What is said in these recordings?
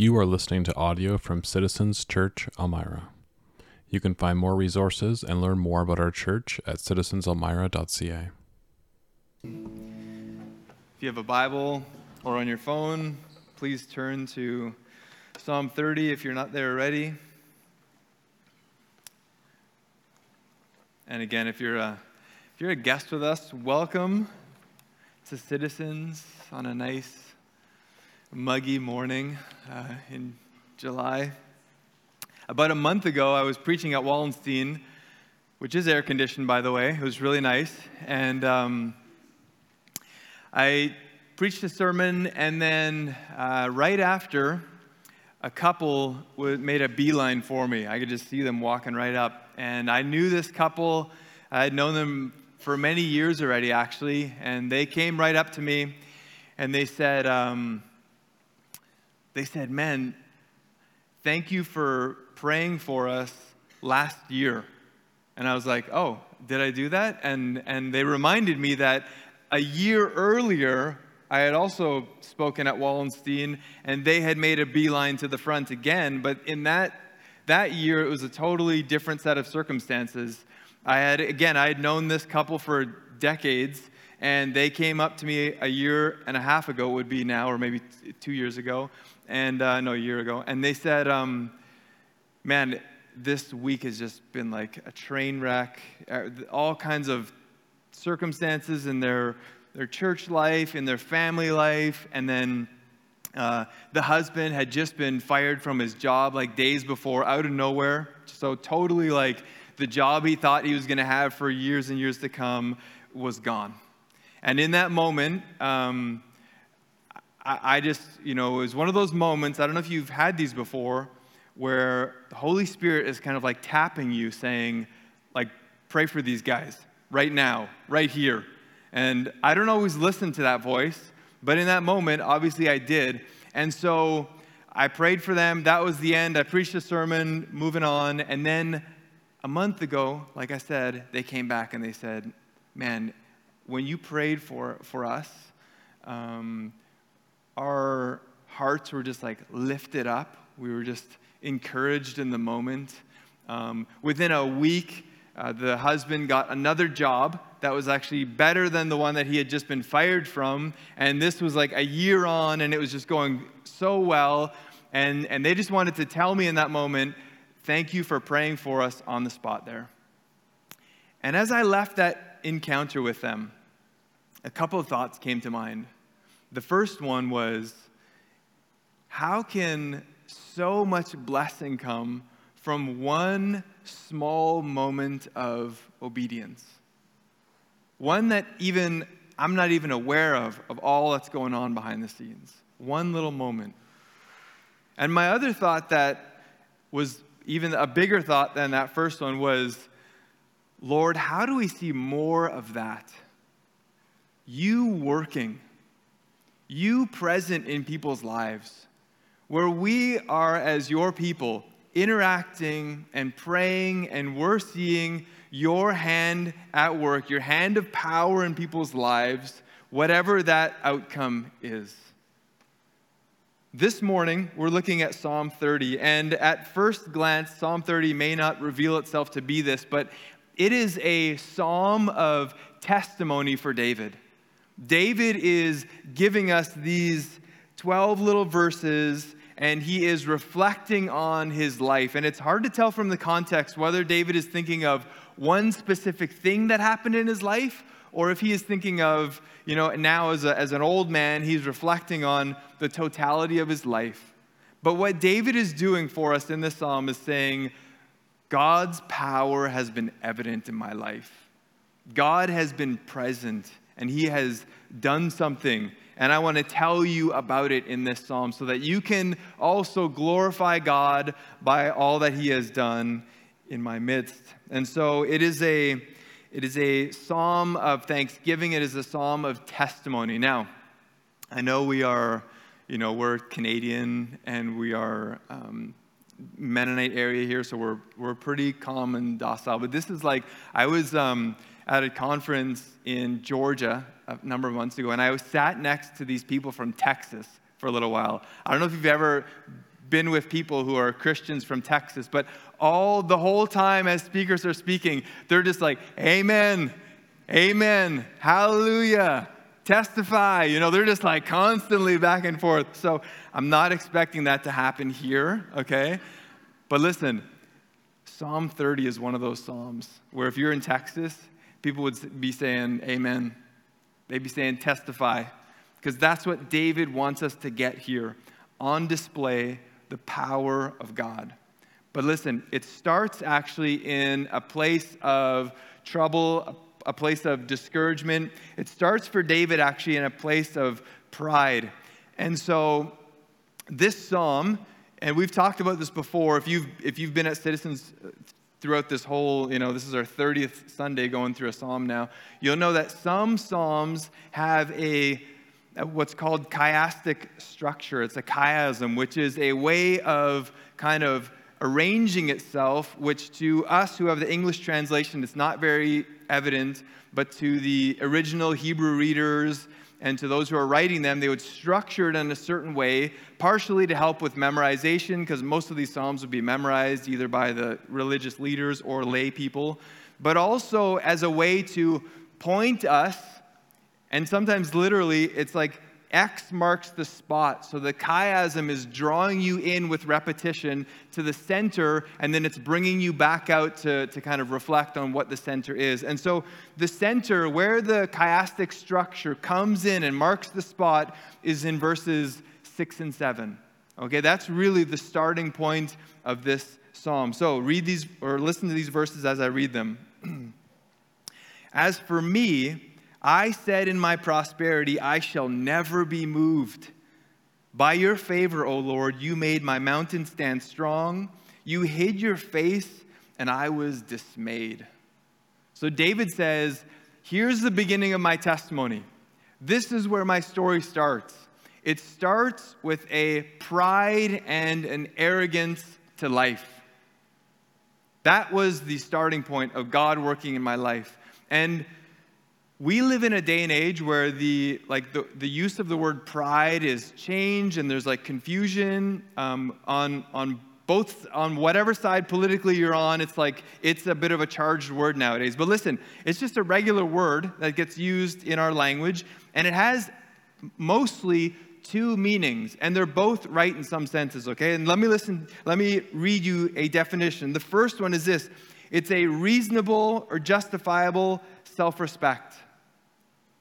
You are listening to audio from Citizens Church Elmira. You can find more resources and learn more about our church at citizenselmira.ca. If you have a Bible or on your phone, please turn to Psalm 30 if you're not there already. And again, if you're a, if you're a guest with us, welcome to Citizens on a nice muggy morning uh, in July. About a month ago, I was preaching at Wallenstein, which is air conditioned, by the way. It was really nice. And um, I preached a sermon, and then uh, right after, a couple made a beeline for me. I could just see them walking right up. And I knew this couple, I had known them for many years already, actually. And they came right up to me and they said, um, they said, Man, thank you for praying for us last year. And I was like, Oh, did I do that? And, and they reminded me that a year earlier, I had also spoken at Wallenstein, and they had made a beeline to the front again. But in that, that year, it was a totally different set of circumstances. I had, again, I had known this couple for decades, and they came up to me a year and a half ago, it would be now, or maybe two years ago, and uh, no, a year ago, and they said, um, "Man, this week has just been like a train wreck. Uh, all kinds of circumstances in their their church life, in their family life, and then." Uh, the husband had just been fired from his job like days before out of nowhere. So, totally like the job he thought he was going to have for years and years to come was gone. And in that moment, um, I, I just, you know, it was one of those moments, I don't know if you've had these before, where the Holy Spirit is kind of like tapping you, saying, like, pray for these guys right now, right here. And I don't always listen to that voice, but in that moment, obviously I did. And so I prayed for them. That was the end. I preached a sermon, moving on. And then a month ago, like I said, they came back and they said, Man, when you prayed for, for us, um, our hearts were just like lifted up. We were just encouraged in the moment. Um, within a week, uh, the husband got another job that was actually better than the one that he had just been fired from. And this was like a year on, and it was just going so well. And, and they just wanted to tell me in that moment, thank you for praying for us on the spot there. And as I left that encounter with them, a couple of thoughts came to mind. The first one was how can so much blessing come from one small moment of obedience? One that even I'm not even aware of, of all that's going on behind the scenes. One little moment. And my other thought that was even a bigger thought than that first one was Lord, how do we see more of that? You working you present in people's lives, where we are, as your people, interacting and praying, and we're seeing your hand at work, your hand of power in people's lives, whatever that outcome is. This morning, we're looking at Psalm 30, and at first glance, Psalm 30 may not reveal itself to be this, but it is a psalm of testimony for David. David is giving us these 12 little verses and he is reflecting on his life. And it's hard to tell from the context whether David is thinking of one specific thing that happened in his life or if he is thinking of, you know, now as, a, as an old man, he's reflecting on the totality of his life. But what David is doing for us in this psalm is saying, God's power has been evident in my life. God has been present and he has done something. And I want to tell you about it in this psalm so that you can also glorify God by all that he has done in my midst. And so it is a it is a psalm of thanksgiving. It is a psalm of testimony. Now, I know we are, you know, we're Canadian and we are um, Mennonite area here, so we're we're pretty calm and docile. But this is like I was um, at a conference in Georgia a number of months ago, and I sat next to these people from Texas for a little while. I don't know if you've ever been with people who are Christians from Texas, but all the whole time as speakers are speaking, they're just like, Amen, Amen, Hallelujah, testify. You know, they're just like constantly back and forth. So I'm not expecting that to happen here, okay? But listen, Psalm 30 is one of those Psalms where if you're in Texas, people would be saying, Amen. They'd be saying, testify. Because that's what David wants us to get here on display the power of God. But listen, it starts actually in a place of trouble, a place of discouragement. It starts for David actually in a place of pride. And so this psalm, and we've talked about this before, if you've, if you've been at Citizens throughout this whole, you know, this is our 30th Sunday going through a psalm now, you'll know that some psalms have a what's called chiastic structure. It's a chiasm, which is a way of kind of arranging itself, which to us who have the English translation, it's not very evident, but to the original Hebrew readers and to those who are writing them, they would structure it in a certain way, partially to help with memorization, because most of these Psalms would be memorized either by the religious leaders or lay people, but also as a way to point us and sometimes literally, it's like X marks the spot. So the chiasm is drawing you in with repetition to the center, and then it's bringing you back out to, to kind of reflect on what the center is. And so the center, where the chiastic structure comes in and marks the spot, is in verses six and seven. Okay, that's really the starting point of this psalm. So read these or listen to these verses as I read them. as for me, I said in my prosperity, I shall never be moved. By your favor, O Lord, you made my mountain stand strong. You hid your face, and I was dismayed. So David says, Here's the beginning of my testimony. This is where my story starts. It starts with a pride and an arrogance to life. That was the starting point of God working in my life. And we live in a day and age where the like the, the use of the word pride is changed and there's like confusion um, on on both on whatever side politically you're on it's like it's a bit of a charged word nowadays. But listen it's just a regular word that gets used in our language and it has mostly two meanings and they're both right in some senses okay? And let me listen let me read you a definition. The first one is this. It's a reasonable or justifiable self-respect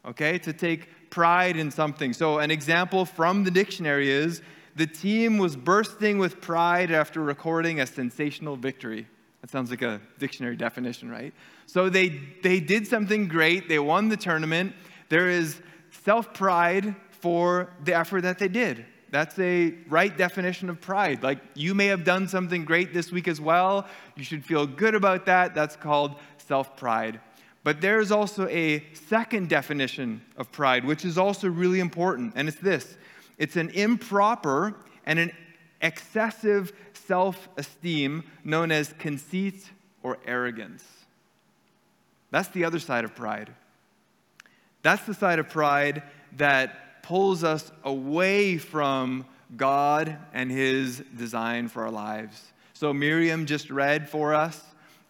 okay, to take pride in something. So, an example from the dictionary is the team was bursting with pride after recording a sensational victory. That sounds like a dictionary definition, right? So, they, they did something great, they won the tournament. There is self pride for the effort that they did. That's a right definition of pride. Like you may have done something great this week as well. You should feel good about that. That's called self pride. But there's also a second definition of pride, which is also really important, and it's this it's an improper and an excessive self esteem known as conceit or arrogance. That's the other side of pride. That's the side of pride that pulls us away from God and His design for our lives. So, Miriam just read for us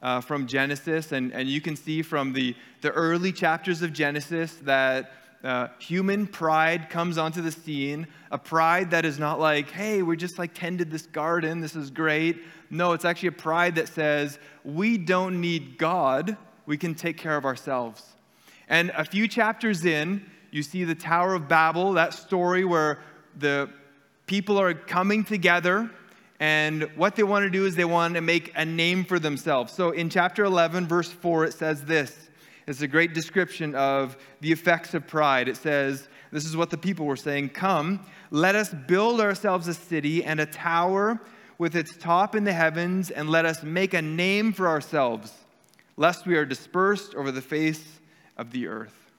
uh, from Genesis, and, and you can see from the, the early chapters of Genesis that uh, human pride comes onto the scene. A pride that is not like, hey, we're just like tended this garden, this is great. No, it's actually a pride that says, we don't need God, we can take care of ourselves. And a few chapters in, you see the Tower of Babel, that story where the people are coming together and what they want to do is they want to make a name for themselves. So in chapter 11, verse 4, it says this. It's a great description of the effects of pride. It says, This is what the people were saying Come, let us build ourselves a city and a tower with its top in the heavens, and let us make a name for ourselves, lest we are dispersed over the face of the earth.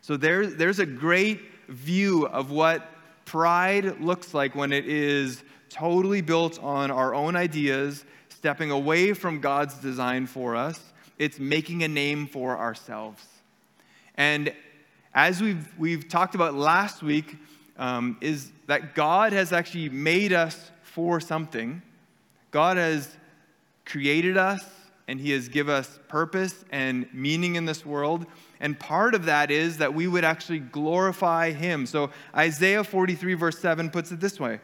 So there, there's a great view of what pride looks like when it is totally built on our own ideas, stepping away from God's design for us. It's making a name for ourselves. And as we've, we've talked about last week, um, is that God has actually made us for something. God has created us and He has given us purpose and meaning in this world. And part of that is that we would actually glorify Him. So Isaiah 43, verse 7 puts it this way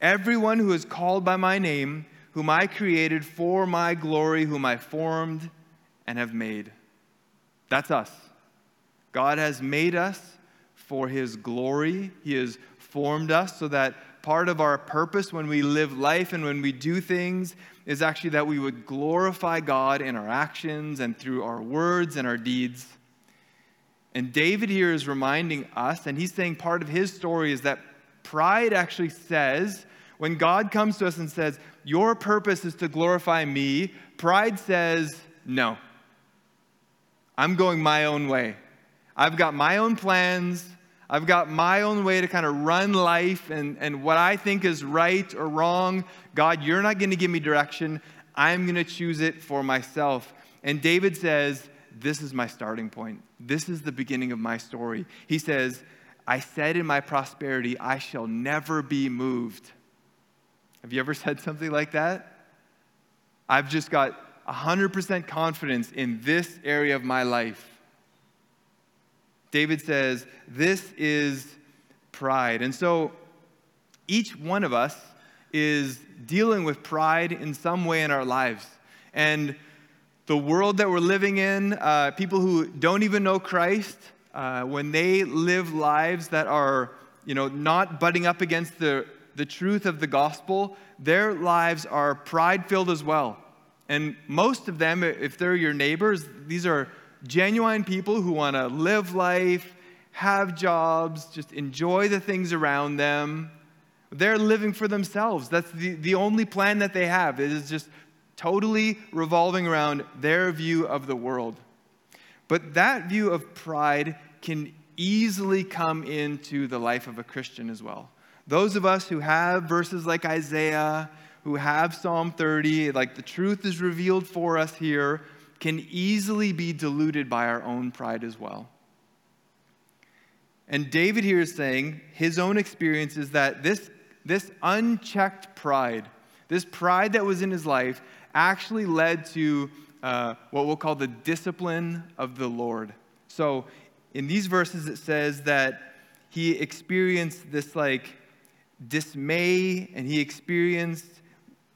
Everyone who is called by my name, whom I created for my glory, whom I formed and have made. That's us. God has made us for His glory. He has formed us so that part of our purpose when we live life and when we do things is actually that we would glorify God in our actions and through our words and our deeds. And David here is reminding us, and he's saying part of his story is that pride actually says, when God comes to us and says, Your purpose is to glorify me, pride says, No. I'm going my own way. I've got my own plans. I've got my own way to kind of run life and, and what I think is right or wrong. God, you're not going to give me direction. I'm going to choose it for myself. And David says, This is my starting point. This is the beginning of my story. He says, I said in my prosperity, I shall never be moved. Have you ever said something like that? I've just got 100% confidence in this area of my life. David says, This is pride. And so each one of us is dealing with pride in some way in our lives. And the world that we're living in, uh, people who don't even know Christ, uh, when they live lives that are, you know, not butting up against the, the truth of the gospel, their lives are pride filled as well. And most of them, if they're your neighbors, these are genuine people who want to live life, have jobs, just enjoy the things around them. They're living for themselves. That's the, the only plan that they have. It is just totally revolving around their view of the world. But that view of pride can easily come into the life of a Christian as well. Those of us who have verses like Isaiah, who have Psalm 30, like the truth is revealed for us here, can easily be deluded by our own pride as well. And David here is saying his own experience is that this, this unchecked pride, this pride that was in his life, actually led to uh, what we'll call the discipline of the Lord. So in these verses, it says that he experienced this like dismay and he experienced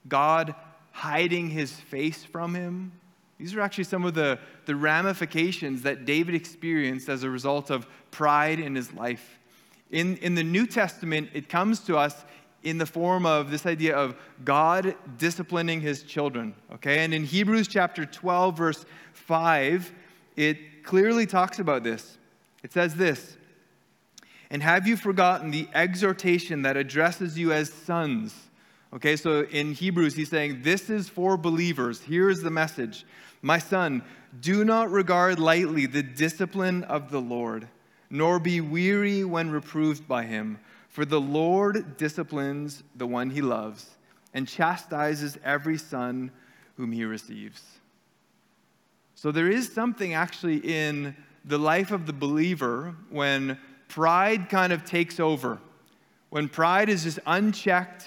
God hiding his face from him. These are actually some of the, the ramifications that David experienced as a result of pride in his life. In, in the New Testament, it comes to us in the form of this idea of God disciplining his children. Okay? And in Hebrews chapter 12, verse 5, it clearly talks about this. It says this And have you forgotten the exhortation that addresses you as sons? Okay, so in Hebrews, he's saying, This is for believers. Here is the message My son, do not regard lightly the discipline of the Lord, nor be weary when reproved by him. For the Lord disciplines the one he loves and chastises every son whom he receives. So there is something actually in the life of the believer when pride kind of takes over. When pride is just unchecked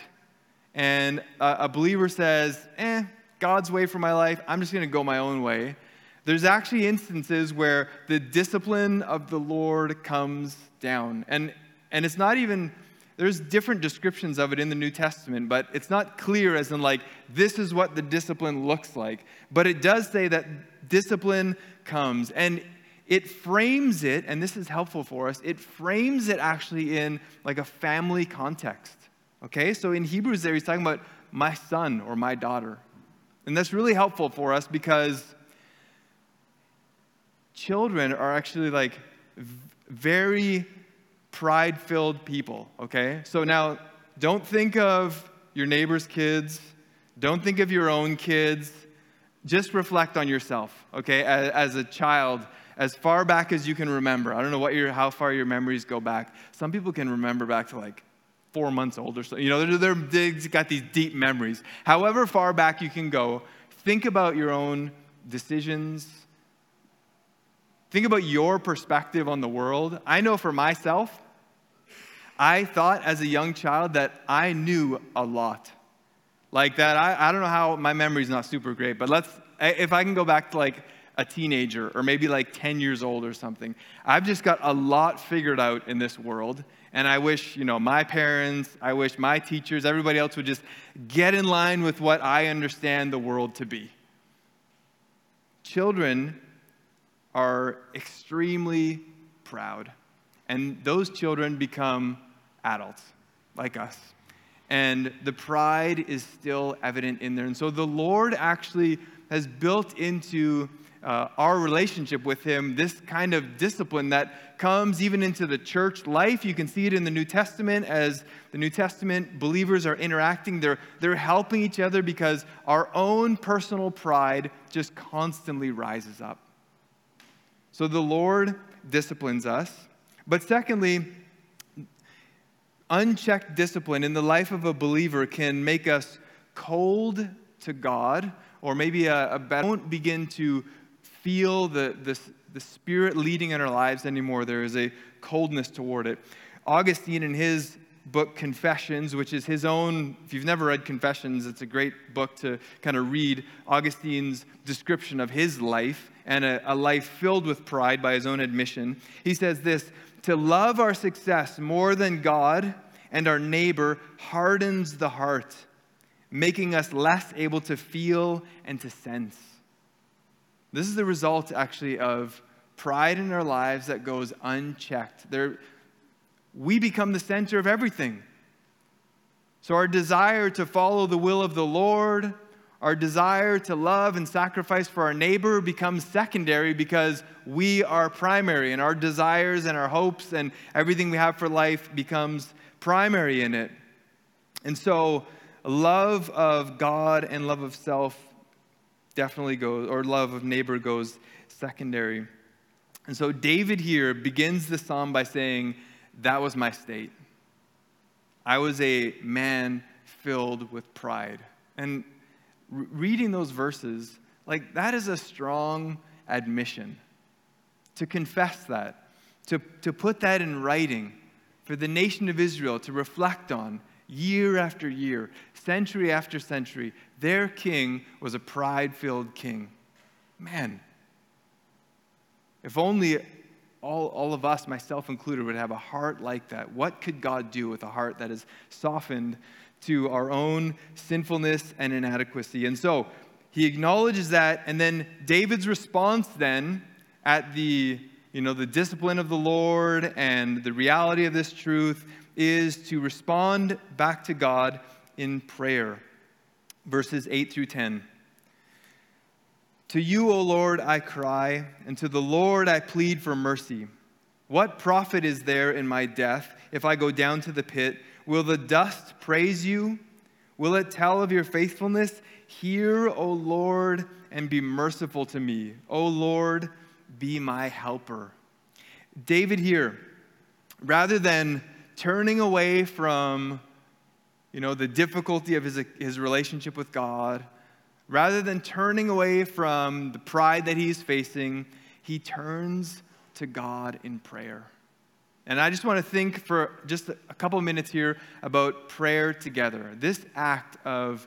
and a, a believer says, eh, God's way for my life, I'm just going to go my own way. There's actually instances where the discipline of the Lord comes down. And, and it's not even, there's different descriptions of it in the New Testament, but it's not clear as in, like, this is what the discipline looks like. But it does say that discipline comes. And it frames it, and this is helpful for us, it frames it actually in like a family context. Okay, so in Hebrews, there he's talking about my son or my daughter. And that's really helpful for us because children are actually like very pride filled people, okay? So now don't think of your neighbor's kids, don't think of your own kids. Just reflect on yourself, okay? As, as a child, as far back as you can remember. I don't know what your, how far your memories go back. Some people can remember back to like four months old or so. You know, they're, they're, they've got these deep memories. However far back you can go, think about your own decisions. Think about your perspective on the world. I know for myself, I thought as a young child that I knew a lot. like that. I, I don't know how my memory's not super great, but let's, if I can go back to like a teenager or maybe like 10 years old or something, I've just got a lot figured out in this world. And I wish, you know, my parents, I wish my teachers, everybody else would just get in line with what I understand the world to be. Children are extremely proud, and those children become adults like us and the pride is still evident in there. And so the Lord actually has built into uh, our relationship with Him this kind of discipline that comes even into the church life. You can see it in the New Testament as the New Testament believers are interacting. They're, they're helping each other because our own personal pride just constantly rises up. So the Lord disciplines us. But secondly, unchecked discipline in the life of a believer can make us cold to God, or maybe a, a don't begin to feel the, the, the Spirit leading in our lives anymore. There is a coldness toward it. Augustine, in his book Confessions, which is his own, if you've never read Confessions, it's a great book to kind of read Augustine's description of his life and a, a life filled with pride by his own admission. He says this to love our success more than God and our neighbor hardens the heart, making us less able to feel and to sense. This is the result, actually, of pride in our lives that goes unchecked. There, we become the center of everything. So, our desire to follow the will of the Lord, our desire to love and sacrifice for our neighbor becomes secondary because we are primary, and our desires and our hopes and everything we have for life becomes primary in it. And so, love of God and love of self definitely goes, or love of neighbor goes secondary. And so, David here begins the psalm by saying, That was my state. I was a man filled with pride. And reading those verses, like that is a strong admission. To confess that, to, to put that in writing for the nation of Israel to reflect on year after year, century after century. Their king was a pride filled king. Man, if only all, all of us, myself included, would have a heart like that. What could God do with a heart that is softened to our own sinfulness and inadequacy. And so he acknowledges that, and then David's response then at the you know the discipline of the Lord and the reality of this truth is to respond back to God in prayer. Verses 8 through 10. To you, O Lord, I cry, and to the Lord I plead for mercy. What profit is there in my death if I go down to the pit? Will the dust praise you? Will it tell of your faithfulness? Hear, O Lord, and be merciful to me. O Lord, be my helper. David here, rather than turning away from you know, the difficulty of his, his relationship with God, rather than turning away from the pride that he's facing, he turns to God in prayer. And I just want to think for just a couple minutes here about prayer together. This act of,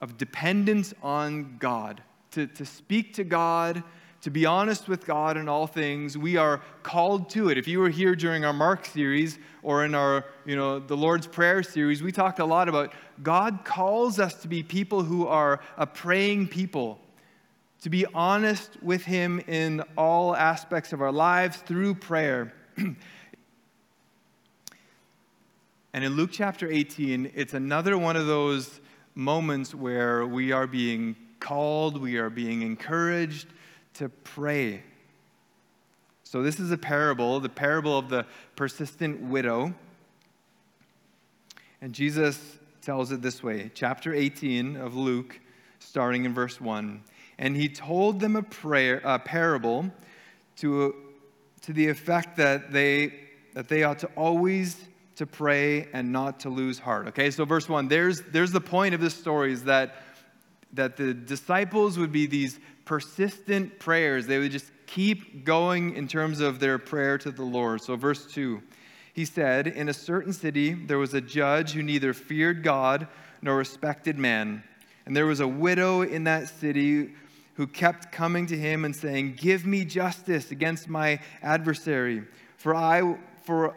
of dependence on God, to, to speak to God, to be honest with God in all things. We are called to it. If you were here during our Mark series or in our, you know, the Lord's Prayer series, we talked a lot about God calls us to be people who are a praying people, to be honest with Him in all aspects of our lives through prayer. And in Luke chapter 18, it's another one of those moments where we are being called, we are being encouraged to pray. So, this is a parable, the parable of the persistent widow. And Jesus tells it this way chapter 18 of Luke, starting in verse 1. And he told them a, prayer, a parable to, to the effect that they, that they ought to always to pray and not to lose heart. Okay, so verse 1, there's, there's the point of this story is that, that the disciples would be these persistent prayers. They would just keep going in terms of their prayer to the Lord. So, verse 2, He said, In a certain city there was a judge who neither feared God nor respected man. And there was a widow in that city who kept coming to him and saying, Give me justice against my adversary. For, I, for,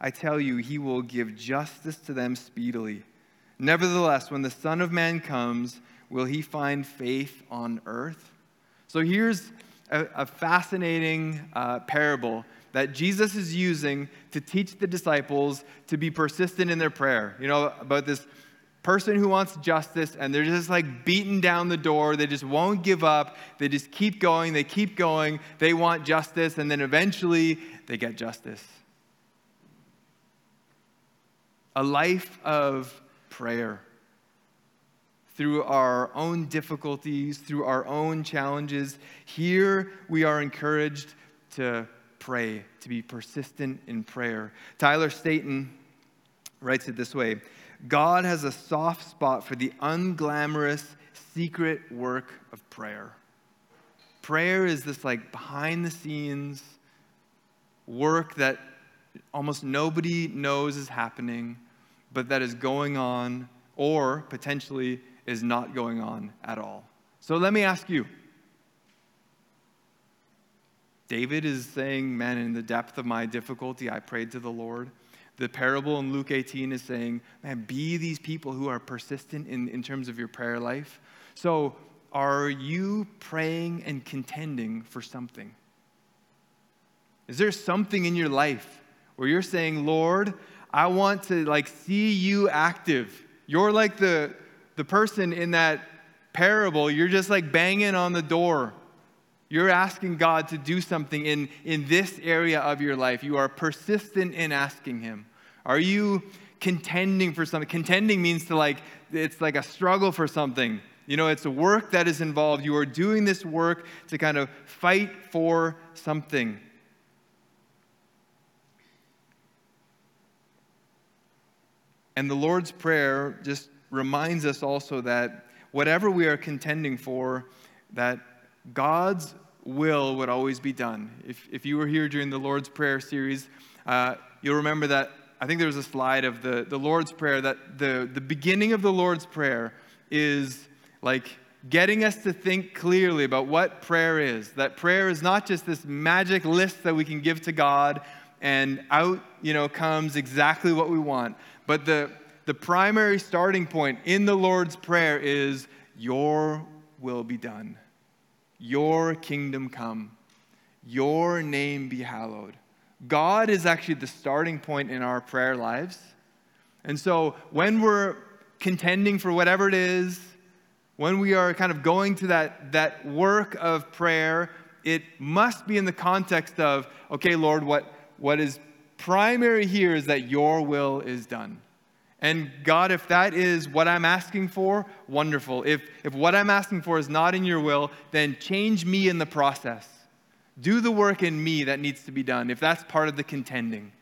I tell you, he will give justice to them speedily. Nevertheless, when the Son of Man comes, will he find faith on earth? So here's a, a fascinating uh, parable that Jesus is using to teach the disciples to be persistent in their prayer. You know, about this person who wants justice and they're just like beating down the door. They just won't give up. They just keep going. They keep going. They want justice and then eventually they get justice. A life of prayer. Through our own difficulties, through our own challenges, here we are encouraged to pray, to be persistent in prayer. Tyler Staton writes it this way God has a soft spot for the unglamorous, secret work of prayer. Prayer is this like behind the scenes work that almost nobody knows is happening but that is going on or potentially is not going on at all. So let me ask you. David is saying, Man, in the depth of my difficulty, I prayed to the Lord. The parable in Luke 18 is saying, Man, be these people who are persistent in, in terms of your prayer life. So, are you praying and contending for something? Is there something in your life where you're saying, Lord, I want to like see you active. You're like the, the person in that parable. You're just like banging on the door. You're asking God to do something in, in this area of your life. You are persistent in asking Him. Are you contending for something? Contending means to like, it's like a struggle for something. You know, it's a work that is involved. You are doing this work to kind of fight for something. And the Lord's Prayer just reminds us also that whatever we are contending for, that God's will would always be done. If, if you were here during the Lord's Prayer series, uh, you'll remember that I think there was a slide of the, the Lord's Prayer that the, the beginning of the Lord's Prayer is like getting us to think clearly about what prayer is. That prayer is not just this magic list that we can give to God and out, you know, comes exactly what we want. But the, the primary starting point in the Lord's Prayer is, Your will be done, Your kingdom come, Your name be hallowed. God is actually the starting point in our prayer lives. And so when we're contending for whatever it is, when we are kind of going to that, that work of prayer, it must be in the context of, okay, Lord, what, what is primary here is that your will is done. And God, if that is what I'm asking for, wonderful. If, if what I'm asking for is not in your will, then change me in the process. Do the work in me that needs to be done, if that's part of the contending.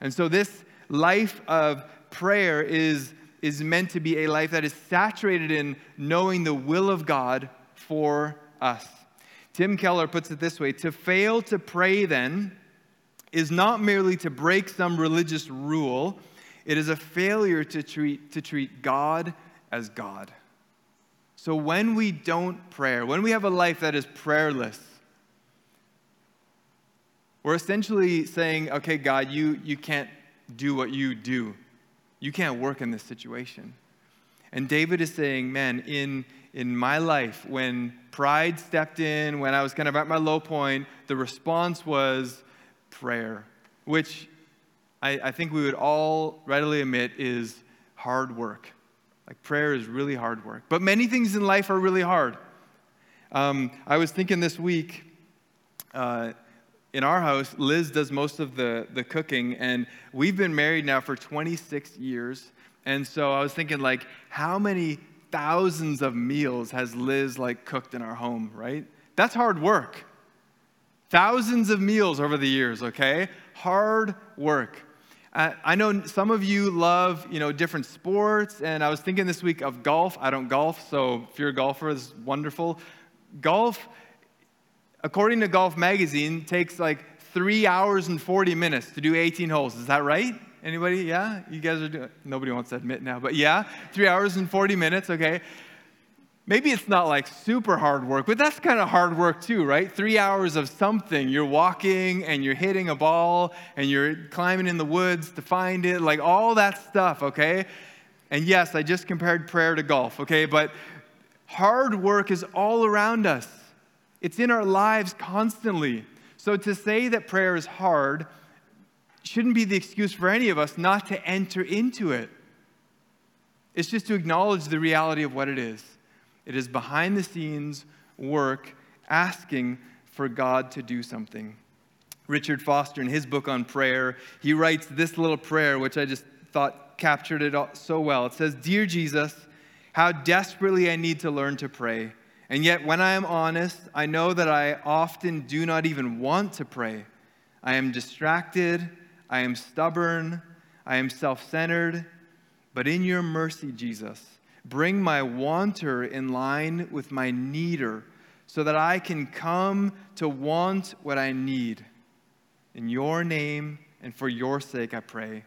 And so, this life of prayer is, is meant to be a life that is saturated in knowing the will of God for us. Tim Keller puts it this way To fail to pray, then, is not merely to break some religious rule, it is a failure to treat, to treat God as God. So when we don't pray, when we have a life that is prayerless, we're essentially saying, okay, God, you, you can't do what you do. You can't work in this situation. And David is saying, man, in, in my life, when pride stepped in, when I was kind of at my low point, the response was, prayer, which I, I think we would all readily admit is hard work. Like prayer is really hard work. But many things in life are really hard. Um, I was thinking this week, uh, in our house, Liz does most of the, the cooking, and we've been married now for 26 years. And so I was thinking, like, how many thousands of meals has Liz like cooked in our home, right? That's hard work. Thousands of meals over the years, okay? Hard work. Uh, I know some of you love, you know, different sports, and I was thinking this week of golf. I don't golf, so if you're a golfer, it's wonderful. Golf according to Golf Magazine, takes like three hours and 40 minutes to do 18 holes. Is that right? Anybody? Yeah? You guys are doing Nobody wants to admit now, but yeah, three hours and 40 minutes, okay. Maybe it's not like super hard work, but that's kind of hard work too, right? Three hours of something. You're walking and you're hitting a ball and you're climbing in the woods to find it, like all that stuff, okay? And yes, I just compared prayer to golf, okay? But hard work is all around us. It's in our lives constantly. So to say that prayer is hard shouldn't be the excuse for any of us not to enter into it. It's just to acknowledge the reality of what it is. It is behind the scenes work asking for God to do something. Richard Foster, in his book on prayer, he writes this little prayer, which I just thought captured it so well. It says, Dear Jesus, how desperately I need to learn to pray. And yet, when I am honest, I know that I often do not even want to pray. I am distracted, I am stubborn, I am self centered. But in your mercy, Jesus, bring my wanter in line with my needer so that I can come to want what I need. In your name and for your sake, I pray.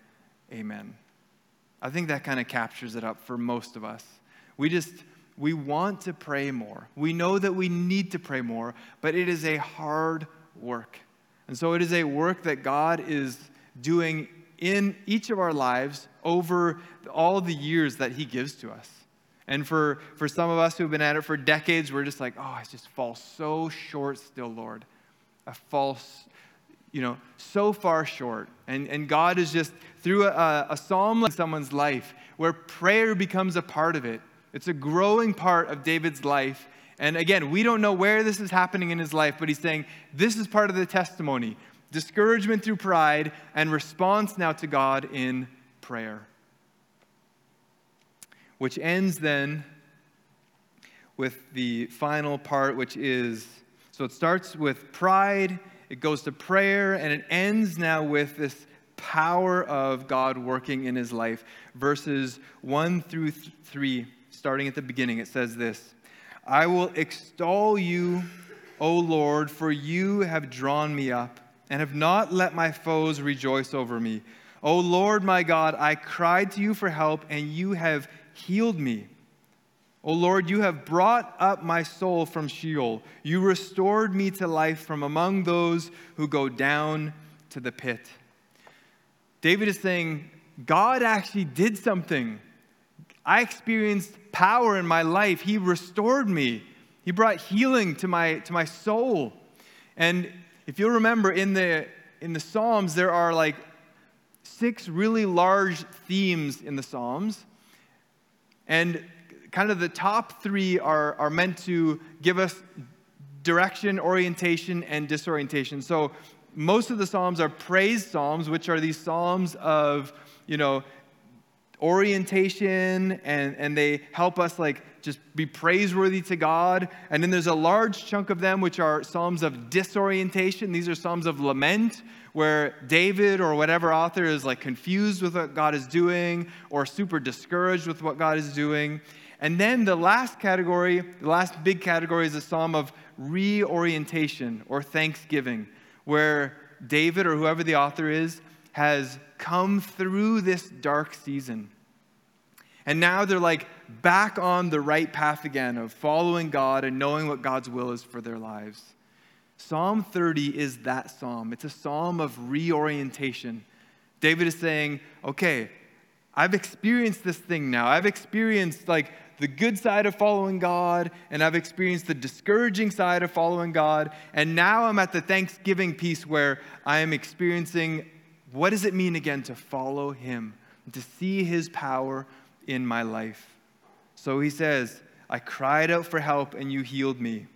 Amen. I think that kind of captures it up for most of us. We just we want to pray more. We know that we need to pray more, but it is a hard work. And so it is a work that God is doing in each of our lives over all the years that He gives to us. And for, for some of us who've been at it for decades, we're just like, oh, I just fall so short still, Lord. I fall, you know, so far short. And, and God is just, through a, a psalm in someone's life, where prayer becomes a part of it, it's a growing part of David's life. And again, we don't know where this is happening in his life, but he's saying this is part of the testimony discouragement through pride, and response now to God in prayer. Which ends then with the final part, which is so it starts with pride, it goes to prayer, and it ends now with this power of God working in his life. Verses 1 through 3 starting at the beginning, it says this I will extol you, O Lord, for you have drawn me up and have not let my foes rejoice over me. O Lord my God, I cried to you for help, and you have healed me. O Lord, you have brought up my soul from Sheol. You restored me to life from among those who go down to the pit. David is saying, God actually did something. I experienced power in my life. He restored me. He brought healing to my, to my soul. And if you'll remember, in the, in the Psalms, there are like six really large themes in the Psalms. And kind of the top three are, are meant to give us direction, orientation, and disorientation. So most of the Psalms are praise Psalms, which are these Psalms of, you know, orientation and, and they help us like just be praiseworthy to God. And then there's a large chunk of them which are Psalms of disorientation. These are Psalms of lament where David or whatever author is like confused with what God is doing or super discouraged with what God is doing. And then the last category, the last big category is a psalm of reorientation or thanksgiving, where David or whoever the author is has come through this dark season. And now they're like back on the right path again of following God and knowing what God's will is for their lives. Psalm 30 is that psalm. It's a psalm of reorientation. David is saying, okay, I've experienced this thing now. I've experienced like the good side of following God, and I've experienced the discouraging side of following God. And now I'm at the Thanksgiving piece where I am experiencing what does it mean again to follow him, to see his power in my life? So he says, I cried out for help and you healed me.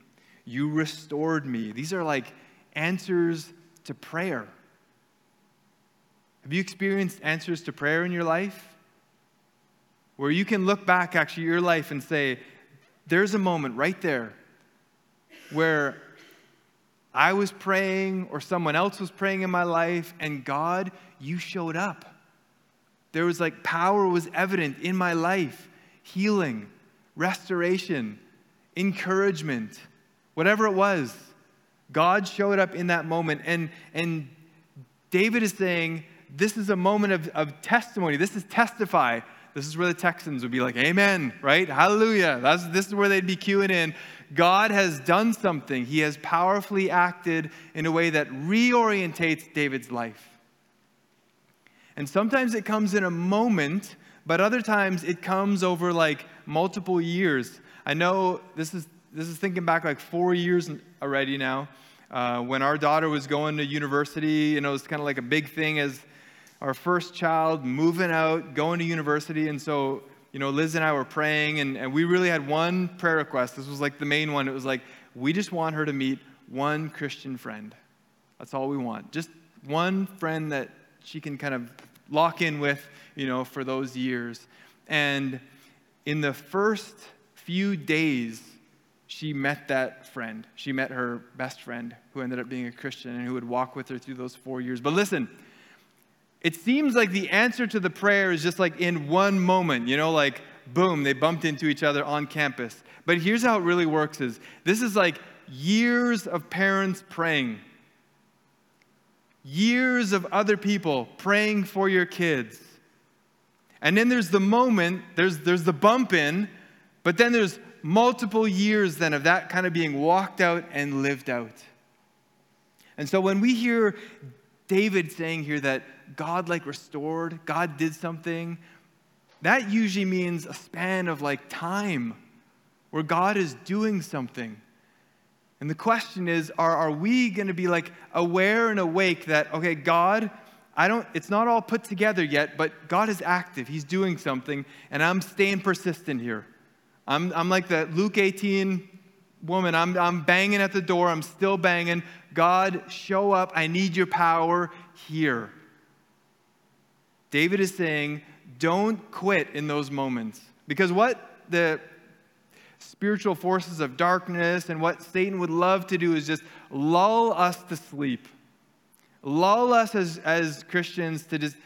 You restored me. These are like answers to prayer. Have you experienced answers to prayer in your life? Where you can look back, actually, your life and say, there's a moment right there where I was praying or someone else was praying in my life, and God, you showed up. There was like power was evident in my life, healing, restoration, encouragement, whatever it was. God showed up in that moment. And, and David is saying, This is a moment of, of testimony. This is testify. This is where the Texans would be like, Amen, right? Hallelujah. That's, this is where they'd be queuing in. God has done something. He has powerfully acted in a way that reorientates David's life. And sometimes it comes in a moment, but other times it comes over like multiple years. I know this is this is thinking back like four years already now. Uh, when our daughter was going to university, and it was kind of like a big thing as our first child moving out, going to university. And so, you know, Liz and I were praying, and, and we really had one prayer request. This was like the main one. It was like, we just want her to meet one Christian friend. That's all we want. Just one friend that she can kind of lock in with, you know, for those years. And in the first few days, she met that friend. She met her best friend who ended up being a Christian and who would walk with her through those four years. But listen, it seems like the answer to the prayer is just like in one moment, you know, like boom, they bumped into each other on campus. But here's how it really works is this is like years of parents praying. Years of other people praying for your kids. And then there's the moment, there's, there's the bump in, but then there's multiple years then of that kind of being walked out and lived out. And so when we hear David saying here that God like restored, God did something, that usually means a span of like time where God is doing something. And the question is are, are we going to be like aware and awake that, okay, God, I don't, it's not all put together yet, but God is active. He's doing something, and I'm staying persistent here. I'm, I'm like the Luke 18 woman. I'm, I'm banging at the door. I'm still banging. God, show up. I need your power here. David is saying, don't quit in those moments. Because what the spiritual forces of darkness and what Satan would love to do is just lull us to sleep. Lull us as, as Christians to just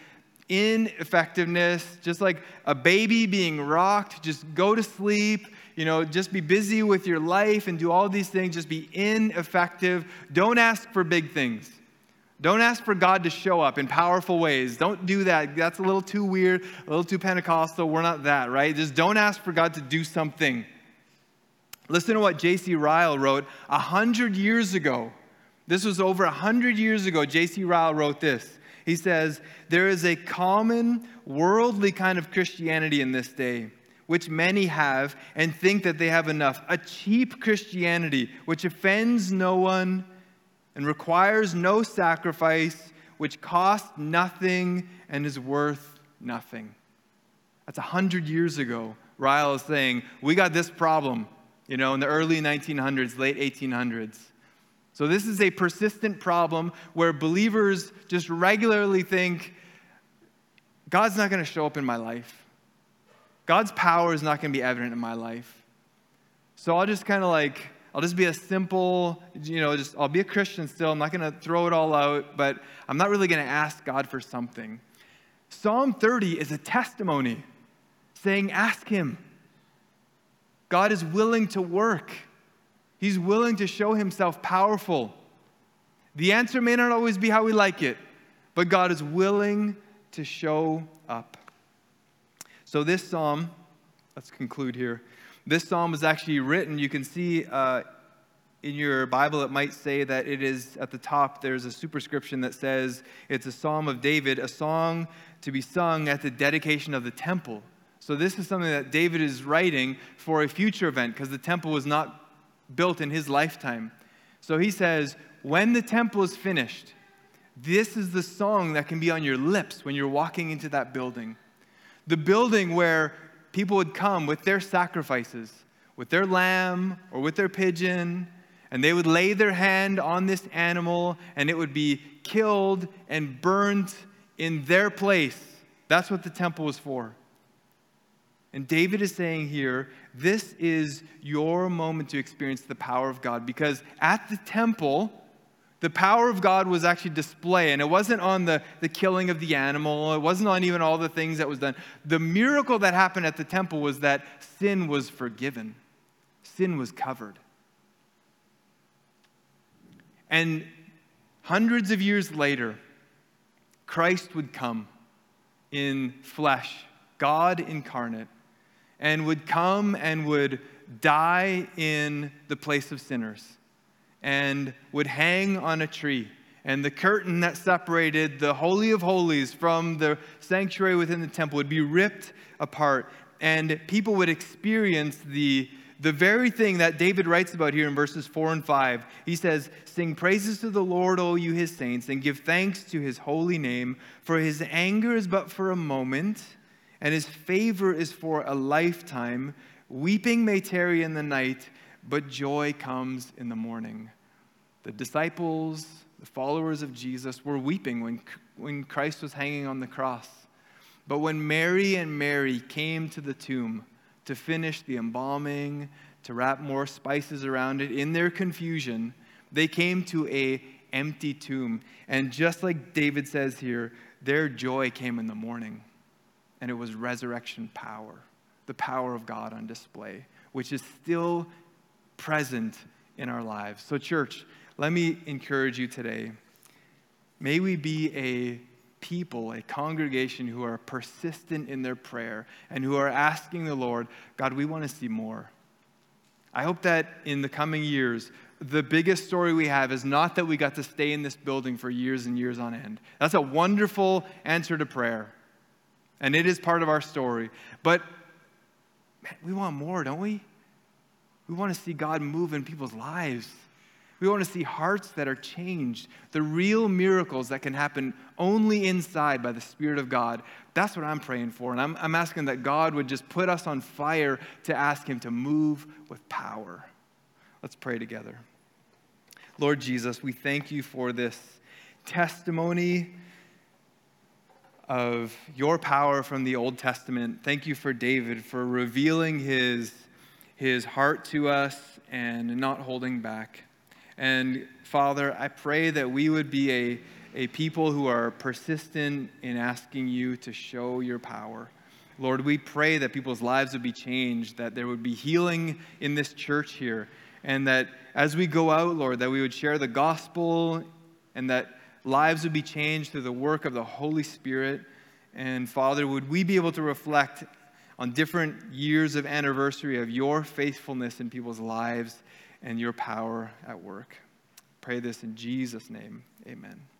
ineffectiveness, just like a baby being rocked, just go to sleep, you know, just be busy with your life and do all these things, just be ineffective. Don't ask for big things. Don't ask for God to show up in powerful ways. Don't do that. That's a little too weird, a little too Pentecostal. We're not that, right? Just don't ask for God to do something. Listen to what J.C. Ryle wrote a hundred years ago. This was over a hundred years ago. J.C. Ryle wrote this. He says, There is a common worldly kind of Christianity in this day, which many have and think that they have enough. A cheap Christianity which offends no one and requires no sacrifice, which costs nothing and is worth nothing. That's a hundred years ago. Ryle is saying, We got this problem you know, in the early 1900s, late 1800s. So, this is a persistent problem where believers just regularly think God's not going to show up in my life. God's power is not going to be evident in my life. So, I'll just kind of like, I'll just be a simple, you know, just I'll be a Christian still. I'm not going to throw it all out, but I'm not really going to ask God for something. Psalm 30 is a testimony saying, Ask Him. God is willing to work, He's willing to show Himself powerful. The answer may not always be how we like it, but God is willing to show up. So, this psalm, let's conclude here. This psalm was actually written, you can see uh, in your Bible, it might say that it is at the top, there's a superscription that says it's a psalm of David, a song to be sung at the dedication of the temple. So, this is something that David is writing for a future event because the temple was not built in his lifetime. So, he says, When the temple is finished, this is the song that can be on your lips when you're walking into that building. The building where people would come with their sacrifices, with their lamb or with their pigeon, And they would lay their hand on this animal, and it would be killed and burned in their place. That's what the temple was for. And David is saying here, this is your moment to experience the power of God because at the temple, the power of God was actually displayed, and it wasn't on the, the killing of the animal, it wasn't on even all the things that was done. The miracle that happened at the temple was that sin was forgiven, sin was covered. And hundreds of years later, Christ would come in flesh, God incarnate, and would come and would die in the place of sinners and would hang on a tree. And the curtain that separated the Holy of Holies from the sanctuary within the temple would be ripped apart. And people would experience the, the very thing that David writes about here in verses 4 and 5. He says, Sing praises to the Lord, O you his saints, and give thanks to his holy name, for his anger is but for a moment, and his favor is for a lifetime. Weeping may tarry in the night but joy comes in the morning. The disciples, the followers of Jesus, were weeping when, when Christ was hanging on the cross. But when Mary and Mary came to the tomb to finish the embalming, to wrap more spices around it, in their confusion, they came to a empty tomb. And just like David says here, their joy came in the morning. And it was resurrection power, the power of God on display, which is still present in our lives. So, church, let me encourage you today. May we be a people, a congregation who are persistent in their prayer and who are asking the Lord, God, we want to see more. I hope that in the coming years, the biggest story we have is not that we got to stay in this building for years and years on end. That's a wonderful answer to prayer, and it is part of our story. But man, we want more, don't we? We want to see God move in people's lives. We want to see hearts that are changed, the real miracles that can happen only inside by the Spirit of God. That's what I'm praying for. And I'm, I'm asking that God would just put us on fire to ask Him to move with power. Let's pray together. Lord Jesus, we thank you for this testimony of your power from the Old Testament. Thank you for David for revealing his his heart to us and not holding back. And Father, I pray that we would be a, a people who are persistent in asking you to show your power. Lord, we pray that people's lives would be changed, that there would be healing in this church here, and that as we go out, Lord, that we would share the gospel and that lives would be changed through the work of the Holy Spirit. And Father, would we be able to reflect on different years of anniversary of your faithfulness in people's lives and your power at work. Pray this in Jesus' name. Amen.